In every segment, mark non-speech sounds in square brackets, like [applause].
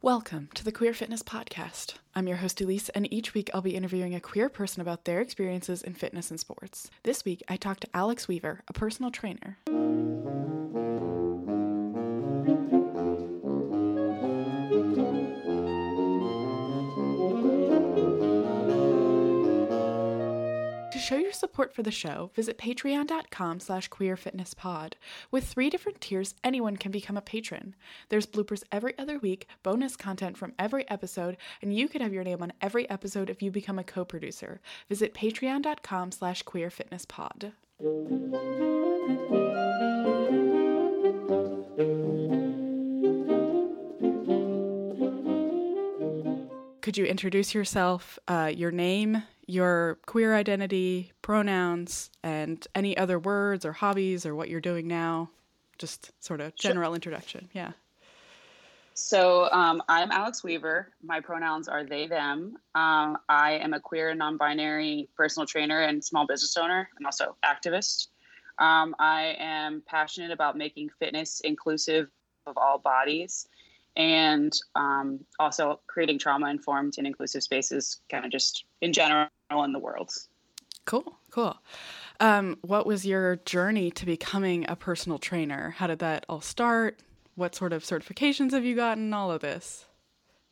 Welcome to the Queer Fitness Podcast. I'm your host, Elise, and each week I'll be interviewing a queer person about their experiences in fitness and sports. This week I talked to Alex Weaver, a personal trainer. Show your support for the show, visit patreon.com slash queerfitnesspod. With three different tiers, anyone can become a patron. There's bloopers every other week, bonus content from every episode, and you can have your name on every episode if you become a co-producer. Visit patreon.com slash queerfitnesspod. Could you introduce yourself, uh, your name, your queer identity, pronouns, and any other words or hobbies or what you're doing now. Just sort of general sure. introduction. Yeah. So um, I'm Alex Weaver. My pronouns are they, them. Um, I am a queer, non binary personal trainer and small business owner, and also activist. Um, I am passionate about making fitness inclusive of all bodies and um, also creating trauma informed and inclusive spaces, kind of just in general in the world. Cool, cool. Um, what was your journey to becoming a personal trainer? How did that all start? What sort of certifications have you gotten? All of this.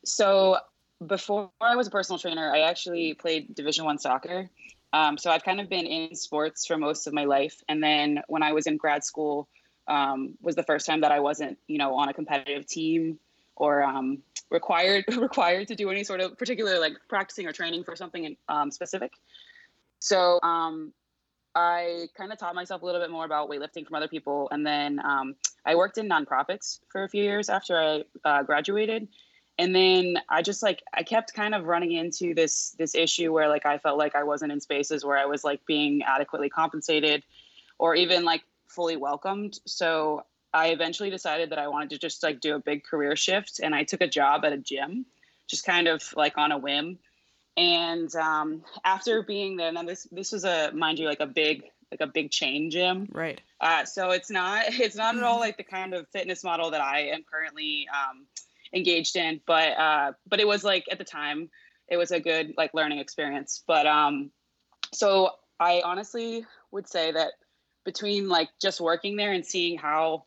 So before I was a personal trainer, I actually played Division One soccer. Um, so I've kind of been in sports for most of my life, and then when I was in grad school, um, was the first time that I wasn't, you know, on a competitive team or um, required [laughs] required to do any sort of particular like practicing or training for something um, specific. So um, I kind of taught myself a little bit more about weightlifting from other people, and then um, I worked in nonprofits for a few years after I uh, graduated. And then I just like I kept kind of running into this this issue where like I felt like I wasn't in spaces where I was like being adequately compensated, or even like fully welcomed. So I eventually decided that I wanted to just like do a big career shift, and I took a job at a gym, just kind of like on a whim. And um, after being there, now this this was a mind you like a big like a big chain gym, right? Uh, so it's not [laughs] it's not at all like the kind of fitness model that I am currently um, engaged in, but uh, but it was like at the time it was a good like learning experience. But um, so I honestly would say that between like just working there and seeing how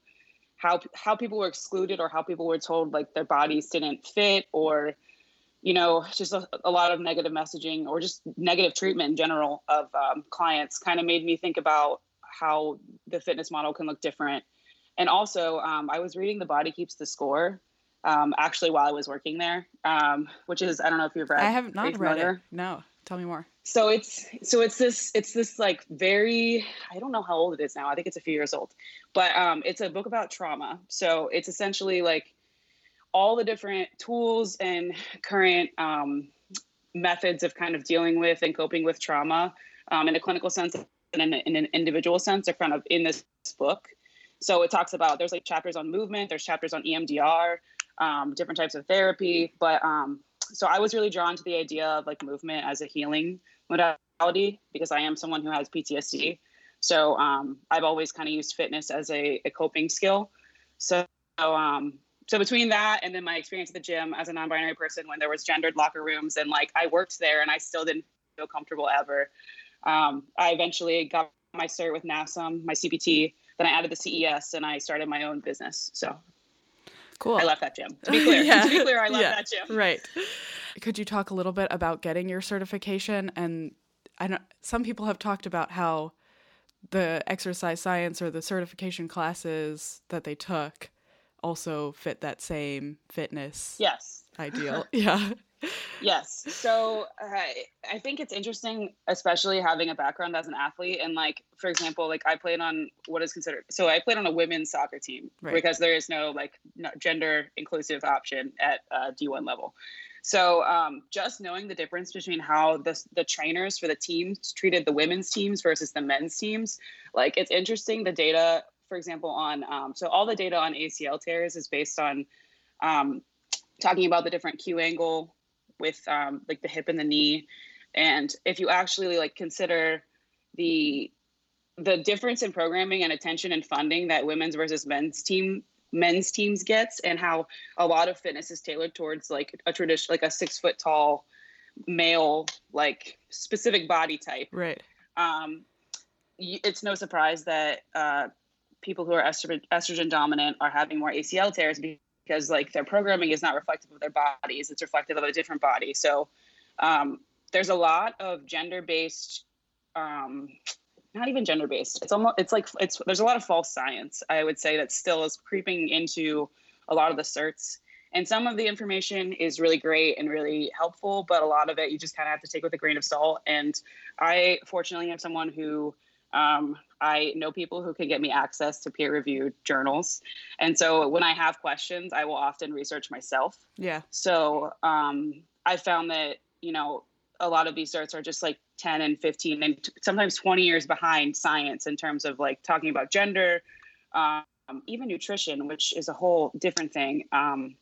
how how people were excluded or how people were told like their bodies didn't fit or you know just a, a lot of negative messaging or just negative treatment in general of um, clients kind of made me think about how the fitness model can look different. And also um, i was reading the body keeps the score um, actually while i was working there um, which is i don't know if you've read i have not read it. No tell me more. So it's so it's this it's this like very i don't know how old it is now. I think it's a few years old. But um it's a book about trauma. So it's essentially like all the different tools and current um, methods of kind of dealing with and coping with trauma um, in a clinical sense and in, in, an individual sense are kind of in this book. So it talks about there's like chapters on movement there's chapters on emdr um, different types of therapy. But um, so i was really drawn to the idea of like movement as a healing modality because I am someone who has PTSD. So um, I've always kind of used fitness as a, a coping skill. So um, so between that and then my experience at the gym as a non-binary person when there was gendered locker rooms and like I worked there and I still didn't feel comfortable ever. Um, I eventually got my cert with NASM, my CPT. Then I added the CES and I started my own business. So cool. I left that gym. To be [laughs] clear, yeah. to be clear, I left yeah. that gym. Right. Could you talk a little bit about getting your certification? And I know some people have talked about how the exercise science or the certification classes that they took also fit that same fitness yes ideal [laughs] yeah yes so uh, i think it's interesting especially having a background as an athlete and like for example like i played on what is considered so i played on a women's soccer team right. because there is no like no gender inclusive option at uh, d1 level so um, just knowing the difference between how the, the trainers for the teams treated the women's teams versus the men's teams, like it's interesting. The data, for example, on um, so all the data on ACL tears is based on um, talking about the different Q angle with um, like the hip and the knee, and if you actually like consider the the difference in programming and attention and funding that women's versus men's team men's teams gets and how a lot of fitness is tailored towards like a tradition like a six foot tall male like specific body type. Right. Um it's no surprise that uh people who are estrogen, estrogen dominant are having more acl tears because like their programming is not reflective of their bodies it's reflective of a different body so um there's a lot of gender based um not even gender based. It's almost it's like it's there's a lot of false science I would say that still is creeping into a lot of the certs. And some of the information is really great and really helpful, but a lot of it you just kind of have to take with a grain of salt. And I fortunately am someone who um, I know people who can get me access to peer reviewed journals. And so when I have questions, I will often research myself. Yeah. So um, I found that, you know, a lot of these certs are just like 10 and 15 and t- sometimes 20 years behind science in terms of like talking about gender um, even nutrition which is a whole different thing um,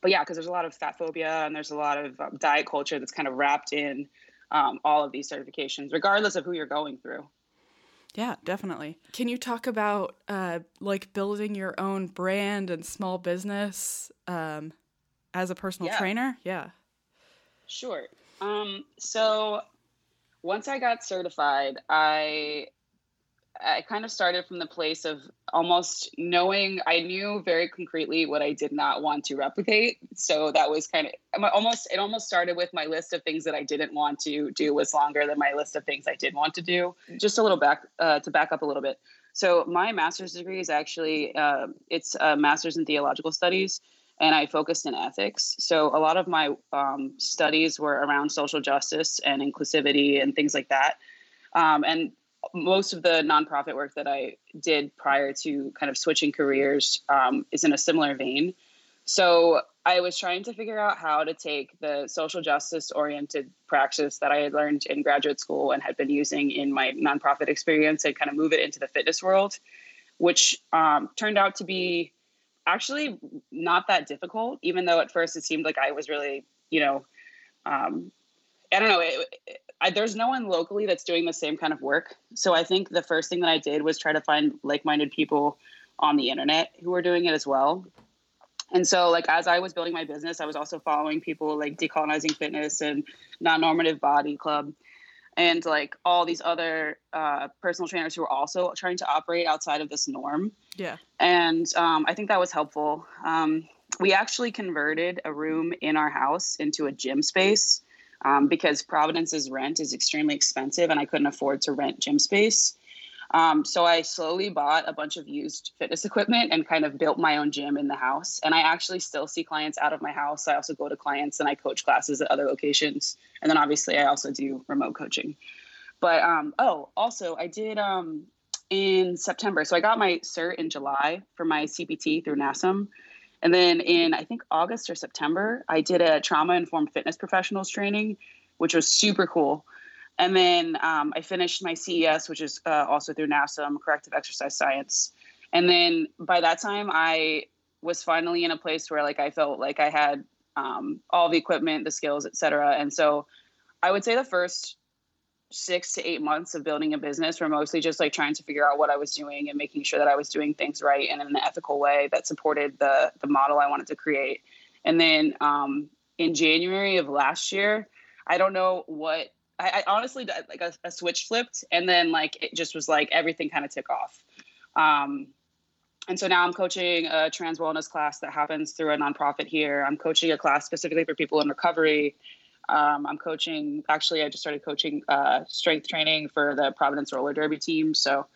but yeah because there's a lot of fat phobia and there's a lot of um, diet culture that's kind of wrapped in um, all of these certifications regardless of who you're going through yeah, definitely. Can you talk about uh, like building your own brand and small business um, as a personal Yeah. trainer? Yeah. Sure. Um, so once I got certified, I I kind of started from the place of almost knowing I knew very concretely what I did not want to replicate. So that was kind of almost it almost started with my list of things that I didn't want to do was longer than my list of things I did want to do. Just a little back uh, to back up a little bit. So my master's degree is actually uh, it's a master's in theological studies and I focused in ethics. So a lot of my um, studies were around social justice and inclusivity and things like that. Um, and most of the nonprofit work that I did prior to kind of switching careers um, is in a similar vein. So I was trying to figure out how to take the social justice oriented practice that I had learned in graduate school and had been using in my nonprofit experience and kind of move it into the fitness world, which um, turned out to be actually not that difficult, even though at first it seemed like I was really, you know, um, I don't know. It, it, I, there's no one locally that's doing the same kind of work. So I think the first thing that I did was try to find like-minded people on the internet who were doing it as well. And so, like as I was building my business, I was also following people like Decolonizing Fitness and Non-Normative Body Club, and like all these other uh, personal trainers who were also trying to operate outside of this norm Yeah. and um, I think that was helpful. Um, we actually converted a room in our house into a gym space um, because Providence's rent is extremely expensive, and I couldn't afford to rent gym space. Um, so I slowly bought a bunch of used fitness equipment and kind of built my own gym in the house. And I actually still see clients out of my house. I also go to clients and I coach classes at other locations. And then obviously I also do remote coaching. But um, oh, also I did um, in September. So I got my cert in July for my CPT through NASM. And then in, I think, August or September, I did a trauma informed fitness professionals training, which was super cool. And then um, I finished my CES, which is uh, also through NASM, corrective exercise science. And then by that time, I was finally in a place where like I felt like I had um, all the equipment, the skills, et cetera. And so I would say the first six to eight months of building a business were mostly just like trying to figure out what I was doing and making sure that I was doing things right and in an ethical way that supported the the model I wanted to create. And then um, in January of last year, I don't know what I, I honestly like a, a switch flipped, and then like it just was like everything kind of took off. Um, and so now I'm coaching a trans wellness class that happens through a nonprofit here. I'm coaching a class specifically for people in recovery. Um, I'm coaching. Actually, I just started coaching uh, strength training for the Providence roller derby team. So,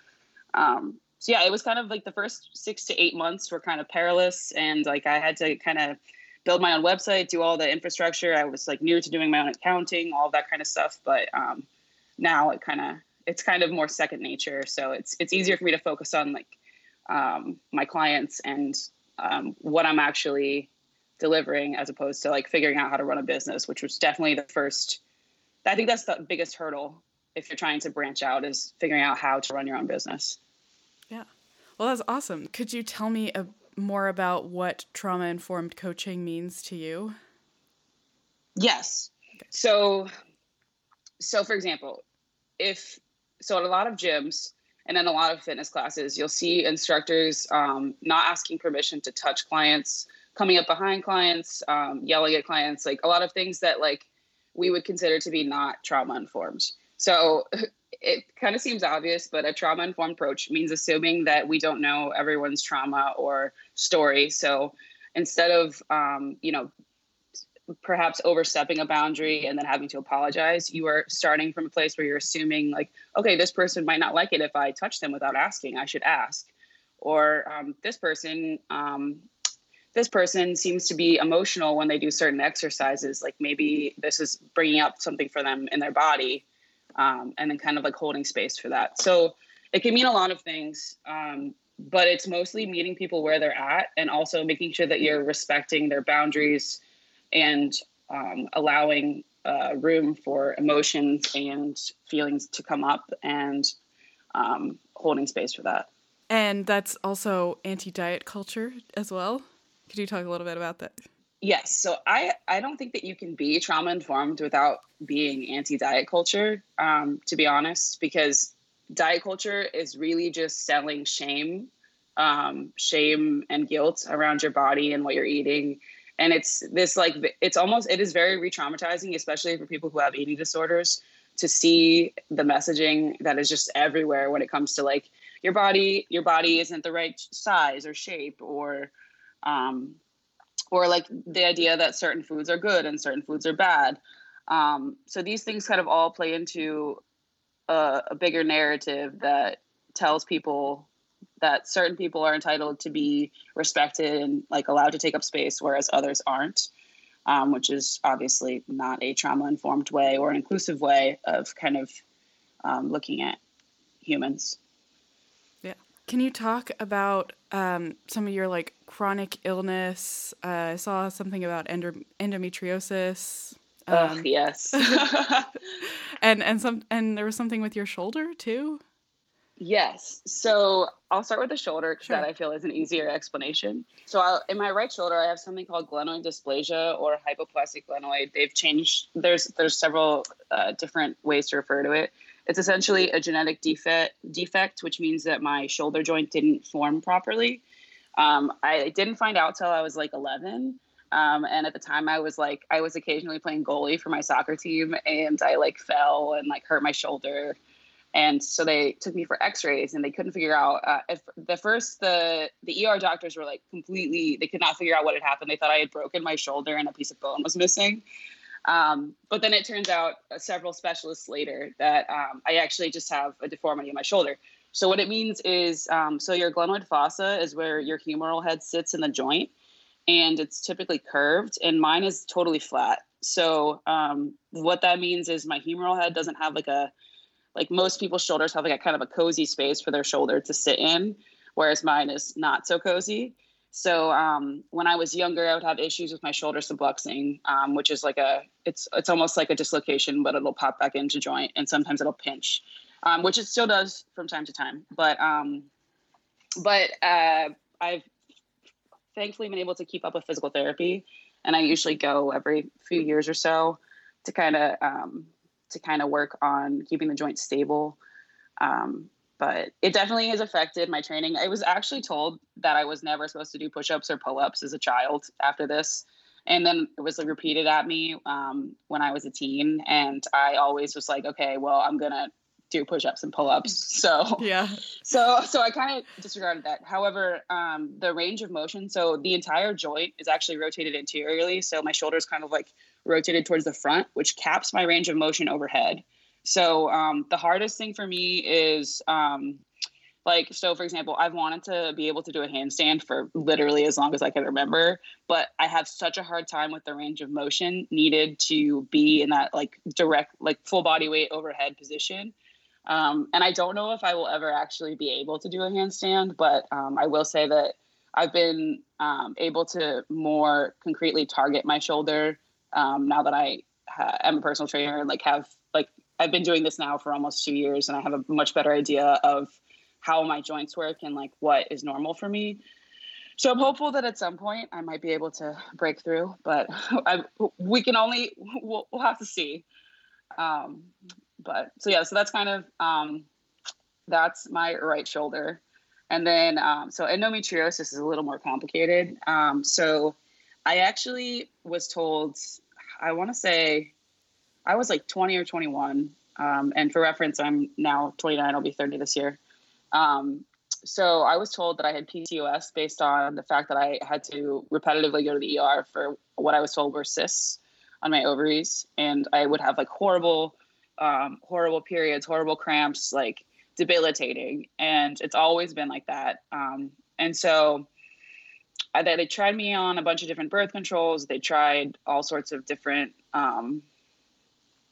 um, so yeah, it was kind of like the first six to eight months were kind of perilous, and like I had to kind of build my own website, do all the infrastructure. I was like new to doing my own accounting, all that kind of stuff. But um, now it kind of it's kind of more second nature. So it's it's easier for me to focus on like um, my clients and um, what I'm actually delivering as opposed to like figuring out how to run a business, which was definitely the first. I think that's the biggest hurdle if you're trying to branch out is figuring out how to run your own business. Yeah. Well, that's awesome. Could you tell me a, more about what trauma informed coaching means to you? Yes. So, so for example, if so, at a lot of gyms, and then a lot of fitness classes, you'll see instructors um, not asking permission to touch clients, coming up behind clients, um, yelling at clients, like a lot of things that like we would consider to be not trauma informed. So [laughs] it kind of seems obvious, but a trauma informed approach means assuming that we don't know everyone's trauma or story. So instead of, um, you know, perhaps overstepping a boundary and then having to apologize, you are starting from a place where you're assuming, like, okay, this person might not like it if I touch them without asking. I should ask. Or um, this person, um, this person seems to be emotional when they do certain exercises. Like maybe this is bringing up something for them in their body um, and then kind of like holding space for that. So it can mean a lot of things, um, but it's mostly meeting people where they're at and also making sure that you're respecting their boundaries and um, allowing uh, room for emotions and feelings to come up and um, holding space for that. And that's also anti diet culture as well. Could you talk a little bit about that? Yes. So I, I don't think that you can be trauma informed without being anti diet culture, um, to be honest, because diet culture is really just selling shame, um, shame and guilt around your body and what you're eating. And it's this like, it's almost, it is very re traumatizing, especially for people who have eating disorders, to see the messaging that is just everywhere when it comes to like your body, your body isn't the right size or shape or, um, or like the idea that certain foods are good and certain foods are bad. Um, so these things kind of all play into a, a bigger narrative that tells people that certain people are entitled to be respected and like allowed to take up space, whereas others aren't. Um, which is obviously not a trauma informed way or an inclusive way of kind of um, looking at humans. Can you talk about um, some of your like chronic illness? Uh, I saw something about endo- endometriosis. Um, Ugh, yes. [laughs] and and some and there was something with your shoulder too. Yes. So I'll start with the shoulder because sure. that I feel is an easier explanation. So I'll, in my right shoulder, I have something called glenoid dysplasia or hypoplastic glenoid. They've changed. There's there's several uh, different ways to refer to it. It's essentially a genetic defect, defect, which means that my shoulder joint didn't form properly. Um, I didn't find out till I was like 11. Um, and at the time, I was like, I was occasionally playing goalie for my soccer team, and I like fell and like hurt my shoulder. And so they took me for X-rays, and they couldn't figure out. Uh, if the first, the the ER doctors were like completely, they could not figure out what had happened. They thought I had broken my shoulder and a piece of bone was missing. Um, but then it turns out uh, several specialists later that um, I actually just have a deformity in my shoulder. So what it means is, um, so your glenoid fossa is where your humeral head sits in the joint, and it's typically curved, and mine is totally flat. So um, what that means is my humeral head doesn't have like a, like most people's shoulders have like a kind of a cozy space for their shoulder to sit in, whereas mine is not so cozy. So um, when I was younger, I would have issues with my shoulder subluxing, um, which is like a it's it's almost like a dislocation, but it'll pop back into joint, and sometimes it'll pinch, um, which it still does from time to time. But um, but uh, I've thankfully been able to keep up with physical therapy, and I usually go every few years or so to kind of um, to kind of work on keeping the joint stable. Um, but it definitely has affected my training. I was actually told that I was never supposed to do push-ups or pull-ups as a child after this, and then it was like, repeated at me um, when I was a teen, and I always was like, okay, well, I'm gonna do push-ups and pull-ups. [laughs] So yeah, so so I kind of disregarded that. However, um, the range of motion, so the entire joint is actually rotated anteriorly, so my shoulders kind of like rotated towards the front, which caps my range of motion overhead. So um, the hardest thing for me is um, like so for example i've wanted to be able to do a handstand for literally as long as i can remember but i have such a hard time with the range of motion needed to be in that like direct like full body weight overhead position. Um, and i don't know if i will ever actually be able to do a handstand but um, i will say that i've been um, able to more concretely target my shoulder um, now that i ha- am a personal trainer and like have like I've been doing this now for almost two years, and I have a much better idea of how my joints work and like what is normal for me. So I'm hopeful that at some point I might be able to break through, but [laughs] I, we can only [laughs] we'll, we'll have to see. Um, but so yeah, so that's kind of um, that's my right shoulder. And then, um, so endometriosis is a little more complicated. Um, so I actually was told, I want to say, I was like 20 or 21. Um, and for reference, I'm now 29, I'll be 30 this year. Um, so I was told that I had PCOS based on the fact that I had to repetitively go to the ER for what I was told were cysts on my ovaries, and I would have like horrible, um, horrible periods, horrible cramps, like debilitating, and it's always been like that. Um, and so I, they tried me on a bunch of different birth controls. They tried all sorts of different um,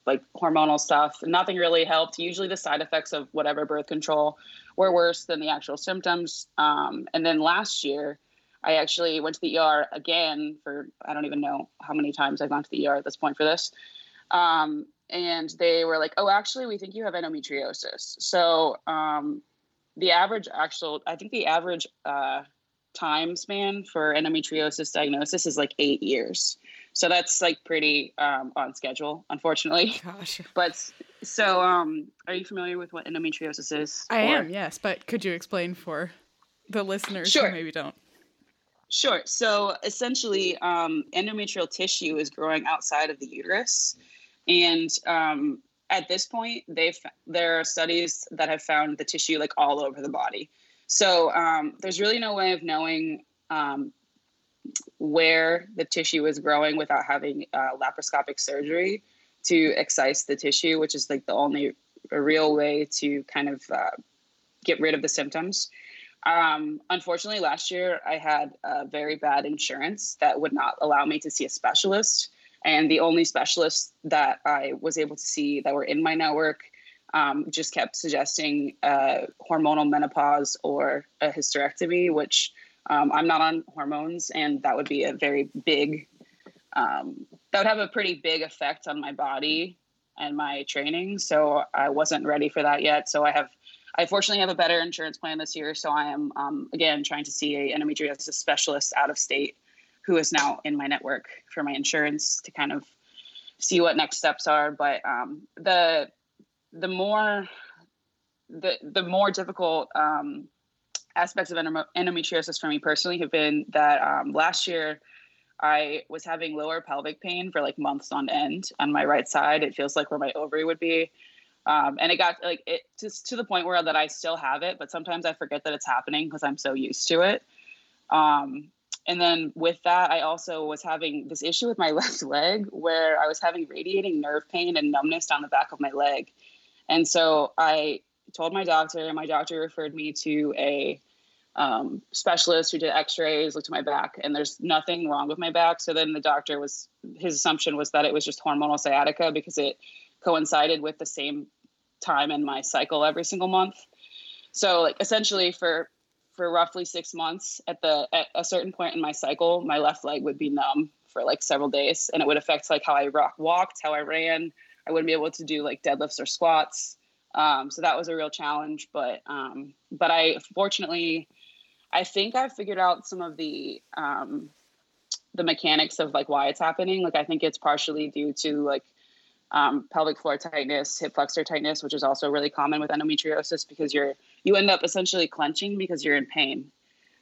like hormonal stuff. Nothing really helped. Usually, the side effects of whatever birth control were worse than the actual symptoms. Um, and then last year, I actually went to the ER again for I don't even know how many times I've gone to the ER at this point for this. Um, and they were like, "Oh, actually, we think you have endometriosis." So um, the average actual, I think the average uh, time span for endometriosis diagnosis is like eight years. So that's like pretty um, on schedule, unfortunately. [laughs] Gosh. But so, um, are you familiar with what endometriosis is? I or? am, yes. But could you explain for the listeners sure. who maybe don't? Sure. So essentially, um, endometrial tissue is growing outside of the uterus, and um, at this point, they've there are studies that have found the tissue like all over the body. So um, there's really no way of knowing um, where the tissue is growing without having uh, laparoscopic surgery to excise the tissue, which is like the only real way to kind of uh, get rid of the symptoms. Um, unfortunately, last year I had a very bad insurance that would not allow me to see a specialist. And the only specialists that I was able to see that were in my network um, just kept suggesting uh, hormonal menopause or a hysterectomy, which um, I'm not on hormones, and that would be a very big, um, that would have a pretty big effect on my body and my training. So I wasn't ready for that yet. So I have I fortunately have a better insurance plan this year, so I am um, again trying to see a endometriosis specialist out of state who is now in my network for my insurance to kind of see what next steps are. But um, the the more the the more difficult um, aspects of endometriosis for me personally have been that um, last year I was having lower pelvic pain for like months on end on my right side. It feels like where my ovary would be. Um, and it got like it just to the point where that I still have it, but sometimes I forget that it's happening because I'm so used to it. Um, and then with that, I also was having this issue with my [laughs] left leg where I was having radiating nerve pain and numbness down the back of my leg. And so I told my doctor, and my doctor referred me to a um, specialist who did x-rays looked at my back and there's nothing wrong with my back so then the doctor was his assumption was that it was just hormonal sciatica because it coincided with the same time in my cycle every single month. So like essentially for for roughly six months at the at a certain point in my cycle, my left leg would be numb for like several days, and it would affect like how I rock, walked, how I ran. I wouldn't be able to do like deadlifts or squats. Um, so that was a real challenge. But um, but I fortunately, I think I figured out some of the um, the mechanics of like why it's happening. Like I think it's partially due to like um, pelvic floor tightness, hip flexor tightness, which is also really common with endometriosis because you're you end up essentially clenching because you're in pain.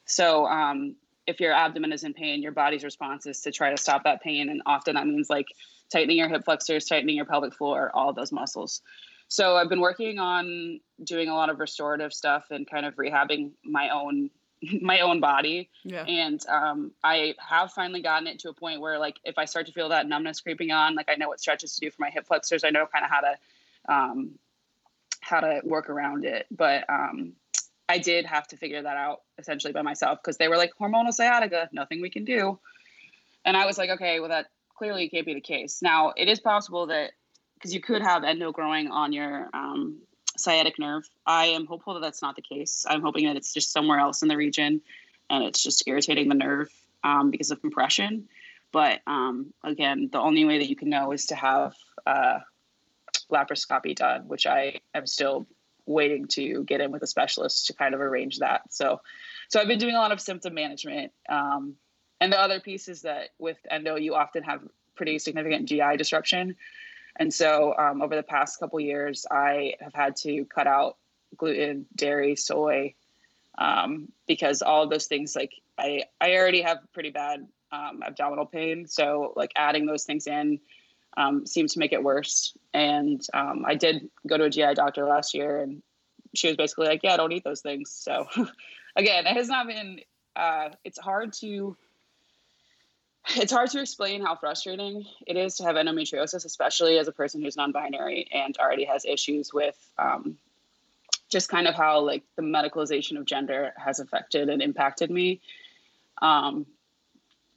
So um, if your abdomen is in pain, your body's response is to try to stop that pain, and often that means like tightening your hip flexors, tightening your pelvic floor, all those muscles. So I've been working on doing a lot of restorative stuff and kind of rehabbing my own [laughs] my own body. Yeah. And um, I have finally gotten it to a point where, like, if I start to feel that numbness creeping on, like, I know what stretches to do for my hip flexors. I know kind of how to um, how to work around it. But um, I did have to figure that out essentially by myself because they were like hormonal sciatica, nothing we can do. And I was like, okay, well, that clearly can't be the case. Now, it is possible that because you could have endo growing on your um, sciatic nerve. I am hopeful that that's not the case. I'm hoping that it's just somewhere else in the region and it's just irritating the nerve um, because of compression. But um, again, the only way that you can know is to have uh, laparoscopy done, which I am still waiting to get in with a specialist to kind of arrange that. So, so I've been doing a lot of symptom management. Um, and the other piece is that with endo, you often have pretty significant GI disruption. And so um, over the past couple years, I have had to cut out gluten, dairy, soy, um, because all of those things like I I already have pretty bad um, abdominal pain, so like adding those things in um, seemed to make it worse. And um, I did go to a GI doctor last year, and she was basically like, "Yeah, don't eat those things." So [laughs] again, it has not been. Uh, it's hard to it's hard to explain how frustrating it is to have endometriosis, especially as a person who's non-binary and already has issues with um, just kind of how like the medicalization of gender has affected and impacted me. Um,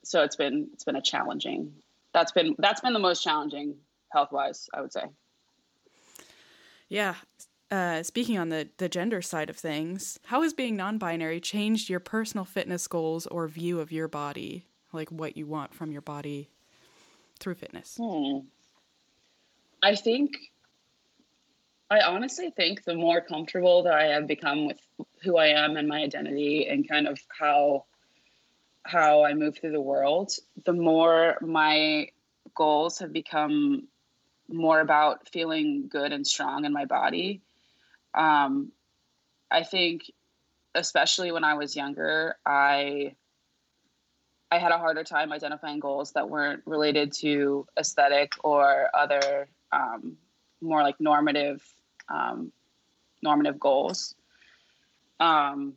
so it's been it's been a challenging. That's been that's been the most challenging health wise, I would say. Yeah. Uh, speaking on the, the gender side of things, how has being non binary changed your personal fitness goals or view of your body? Like what you want from your body through fitness? Hmm. I think, I honestly think the more comfortable that I have become with who I am and my identity and kind of how how I move through the world, the more my goals have become more about feeling good and strong in my body. Um, I think, especially when I was younger, I I had a harder time identifying goals that weren't related to aesthetic or other um, more like normative um, normative goals. Um,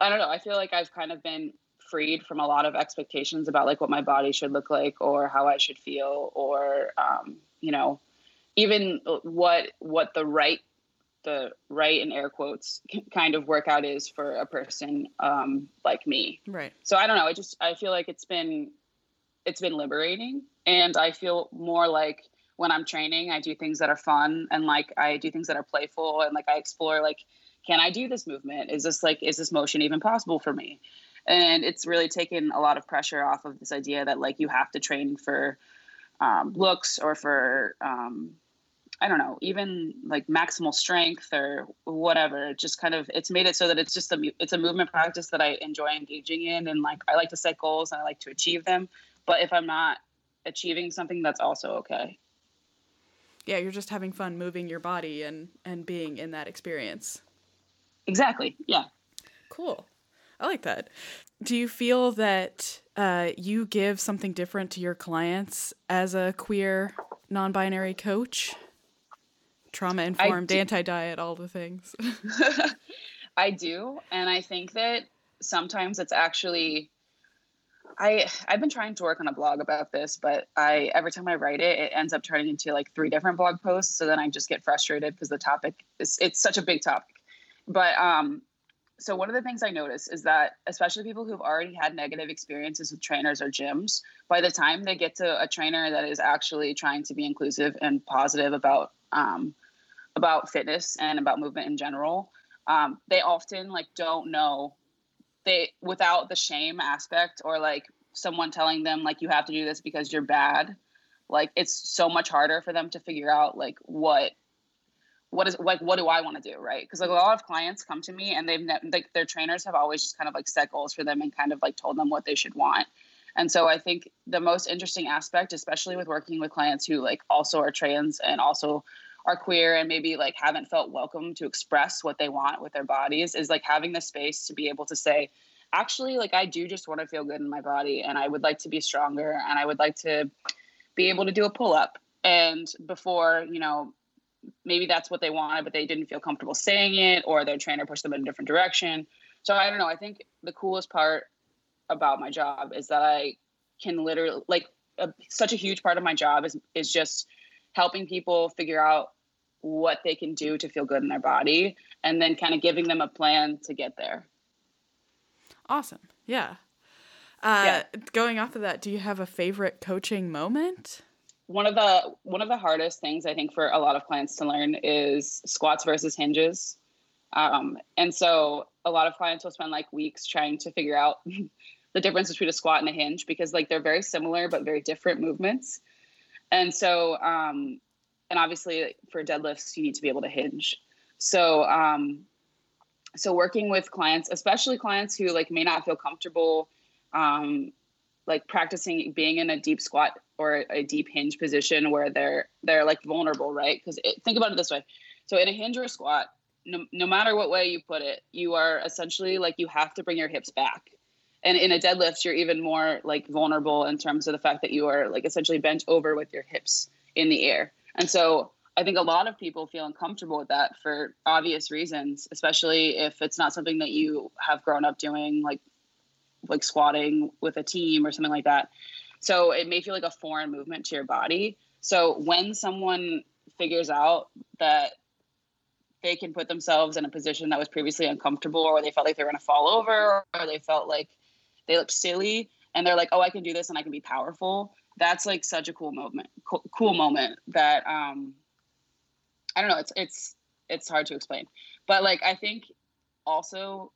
I don't know. I feel like I've kind of been freed from a lot of expectations about like what my body should look like or how I should feel or um, you know even what what the right the right in air quotes kind of workout is for a person um, like me. Right. So I don't know. I just I feel like it's been it's been liberating, and I feel more like when I'm training, I do things that are fun and like I do things that are playful and like I explore like can I do this movement? Is this like is this motion even possible for me? And it's really taken a lot of pressure off of this idea that like you have to train for um, looks or for um, I don't know, even like maximal strength or whatever. Just kind of, it's made it so that it's just a, it's a movement practice that I enjoy engaging in, and like I like to set goals and I like to achieve them. But if I'm not achieving something, that's also okay. Yeah, you're just having fun moving your body and and being in that experience. Exactly. Yeah. Cool. I like that. Do you feel that uh, you give something different to your clients as a queer non-binary coach? Trauma informed, anti diet, all the things. [laughs] [laughs] I do, and I think that sometimes it's actually I I've been trying to work on a blog about this, but I every time I write it, it ends up turning into like three different blog posts. So then I just get frustrated because the topic is it's such a big topic. But um, so one of the things I notice is that especially people who've already had negative experiences with trainers or gyms, by the time they get to a trainer that is actually trying to be inclusive and positive about um, about fitness and about movement in general, um, they often like don't know they without the shame aspect or like someone telling them like you have to do this because you're bad. Like it's so much harder for them to figure out like what what is like what do I want to do right because like a lot of clients come to me and they've ne- like their trainers have always just kind of like set goals for them and kind of like told them what they should want and so I think the most interesting aspect especially with working with clients who like also are trans and also are queer and maybe like haven't felt welcome to express what they want with their bodies is like having the space to be able to say actually like i do just want to feel good in my body and i would like to be stronger and i would like to be able to do a pull up and before you know maybe that's what they wanted but they didn't feel comfortable saying it or their trainer pushed them in a different direction. So i don't know i think the coolest part about my job is that i can literally like a, such a huge part of my job is is just helping people figure out what they can do to feel good in their body and then kind of giving them a plan to get there. Awesome. Yeah. Uh, yeah. going off of that, do you have a favorite coaching moment? One of the one of the hardest things I think for a lot of clients to learn is squats versus hinges. Um, and so a lot of clients will spend like weeks trying to figure out [laughs] the difference between a squat and a hinge because like they're very similar but very different movements. And so um, and obviously for deadlifts you need to be able to hinge so um so working with clients especially clients who like may not feel comfortable um like practicing being in a deep squat or a deep hinge position where they're they're like vulnerable right because think about it this way so in a hinge or a squat no, no matter what way you put it, you are essentially like you have to bring your hips back. And in a deadlift, you're even more like vulnerable in terms of the fact that you are like essentially bent over with your hips in the air. And so I think a lot of people feel uncomfortable with that for obvious reasons, especially if it's not something that you have grown up doing, like like squatting with a team or something like that. So it may feel like a foreign movement to your body. So when someone figures out that they can put themselves in a position that was previously uncomfortable or they felt like they were going to fall over or they felt like they look silly and they're like oh i can do this and i can be powerful. That's like such a cool moment cool, cool moment that um i don't know it's it's it's hard to explain. But like i think also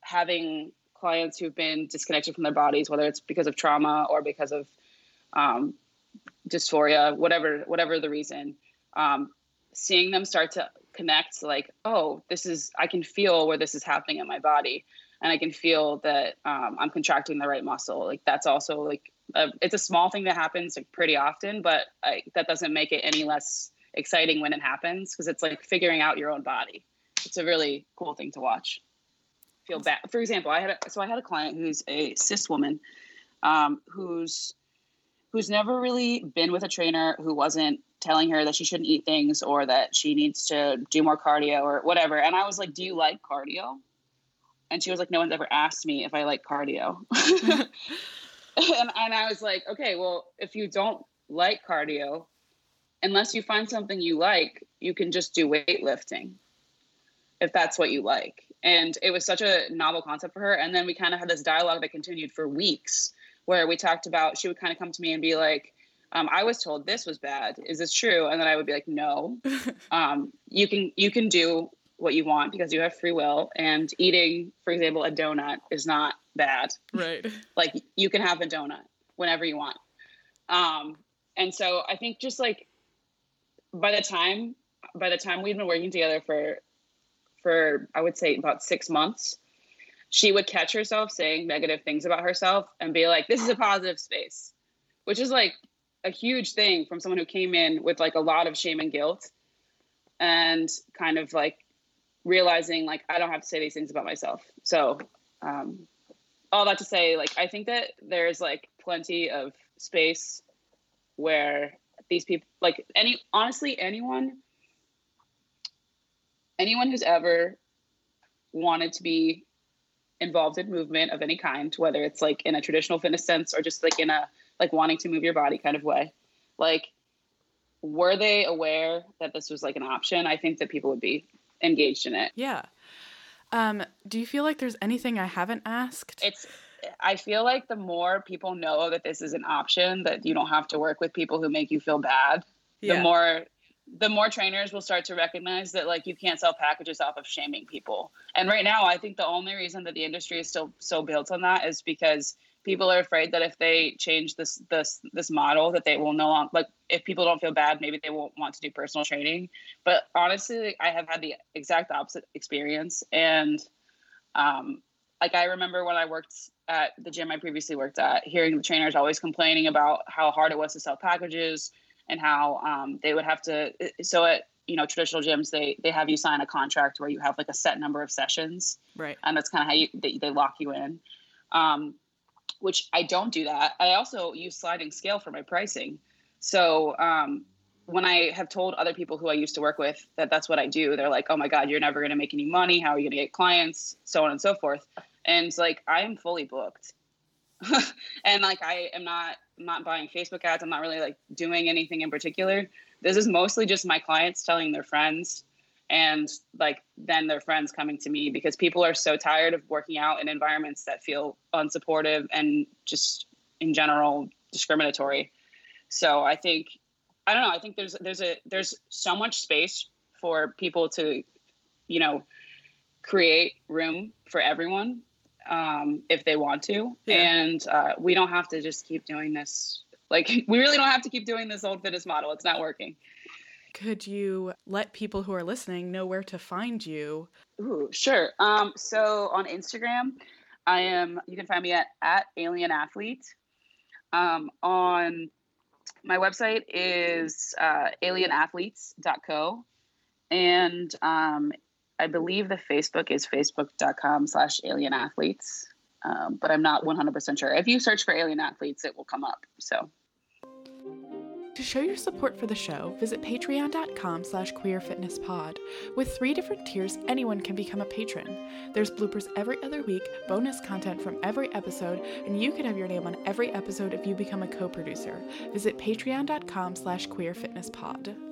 having clients who've been disconnected from their bodies whether it's because of trauma or because of um, dysphoria whatever whatever the reason um, seeing them start to connect like oh this is i can feel where this is happening in my body and i can feel that um, i'm contracting the right muscle like that's also like a, it's a small thing that happens like pretty often but I, that doesn't make it any less exciting when it happens because it's like figuring out your own body it's a really cool thing to watch feel bad for example i had a, so i had a client who's a cis woman um, who's who's never really been with a trainer who wasn't telling her that she shouldn't eat things or that she needs to do more cardio or whatever. And I was like, Do you like cardio? And she was like, No one's ever asked me if I like cardio. [laughs] and, and I was like, Okay, well, if you don't like cardio, unless you find something you like, you can just do weightlifting if that's what you like. And it was such a novel concept for her. And then we kind of had this dialogue that continued for weeks where we talked about, she would kind of come to me and be like, um, I was told this was bad. Is this true? And then I would be like, no. [laughs] um, you can you can do what you want because you have free will. And eating, for example, a donut is not bad. Right. Like you can have a donut whenever you want. Um, and so I think just like by the time by the time we'd been working together for for I would say about six months, she would catch herself saying negative things about herself and be like, "This is a positive space," which is like a huge thing from someone who came in with like a lot of shame and guilt and kind of like realizing like I don't have to say these things about myself. So, um, all that to say, like I think that there's like plenty of space where these people, like any, honestly, anyone, anyone who's ever wanted to be involved in movement of any kind, whether it's like in a traditional fitness sense or just like in a like wanting to move your body kind of way. Like, were they aware that this was like an option? I think that people would be engaged in it. Yeah. Um, do you feel like there's anything I haven't asked? It's I feel like the more people know that this is an option, that you don't have to work with people who make you feel bad, yeah. the more the more trainers will start to recognize that like you can't sell packages off of shaming people. And right now, I think the only reason that the industry is still so built on that is because people are afraid that if they change this this this model that they will no longer like if people don't feel bad maybe they won't want to do personal training. But honestly i have had the exact opposite experience. And um like i remember when i worked at the gym i previously worked at hearing the trainers always complaining about how hard it was to sell packages and how um, they would have to so at you know traditional gyms they they have you sign a contract where you have like a set number of sessions. Right. And that's kind of how you they, they lock you in. Um, which I don't do that. I also use sliding scale for my pricing. So um, when I have told other people who I used to work with that that's what I do, they're like, "Oh my God, you're never going to make any money. How are you going to get clients?" So on and so forth. And it's like I am fully booked, [laughs] and like I am not I'm not buying Facebook ads. I'm not really like doing anything in particular. This is mostly just my clients telling their friends and like then their friends coming to me because people are so tired of working out in environments that feel unsupportive and just in general discriminatory. So i think i don't know i think there's there's a there's so much space for people to you know create room for everyone um, if they want to. Yeah. and uh, we don't have to just keep doing this. Like [laughs] we really don't have to keep doing this old fitness model. It's not working could you let people who are listening know where to find you? Ooh, sure. Um, so on Instagram, I am. You can find me at at Alien Athlete. Um, on my website is uh, alienathletes.co, and um, I believe the Facebook is facebook.com slash alien athletes, um, but I'm not 100% sure. If you search for alien athletes, it will come up. So. To show your support for the show, visit patreon.com slash queerfitnesspod. With three different tiers, anyone can become a patron. There's bloopers every other week, bonus content from every episode, and you can have your name on every episode if you become a co-producer. Visit patreon.com slash queerfitnesspod.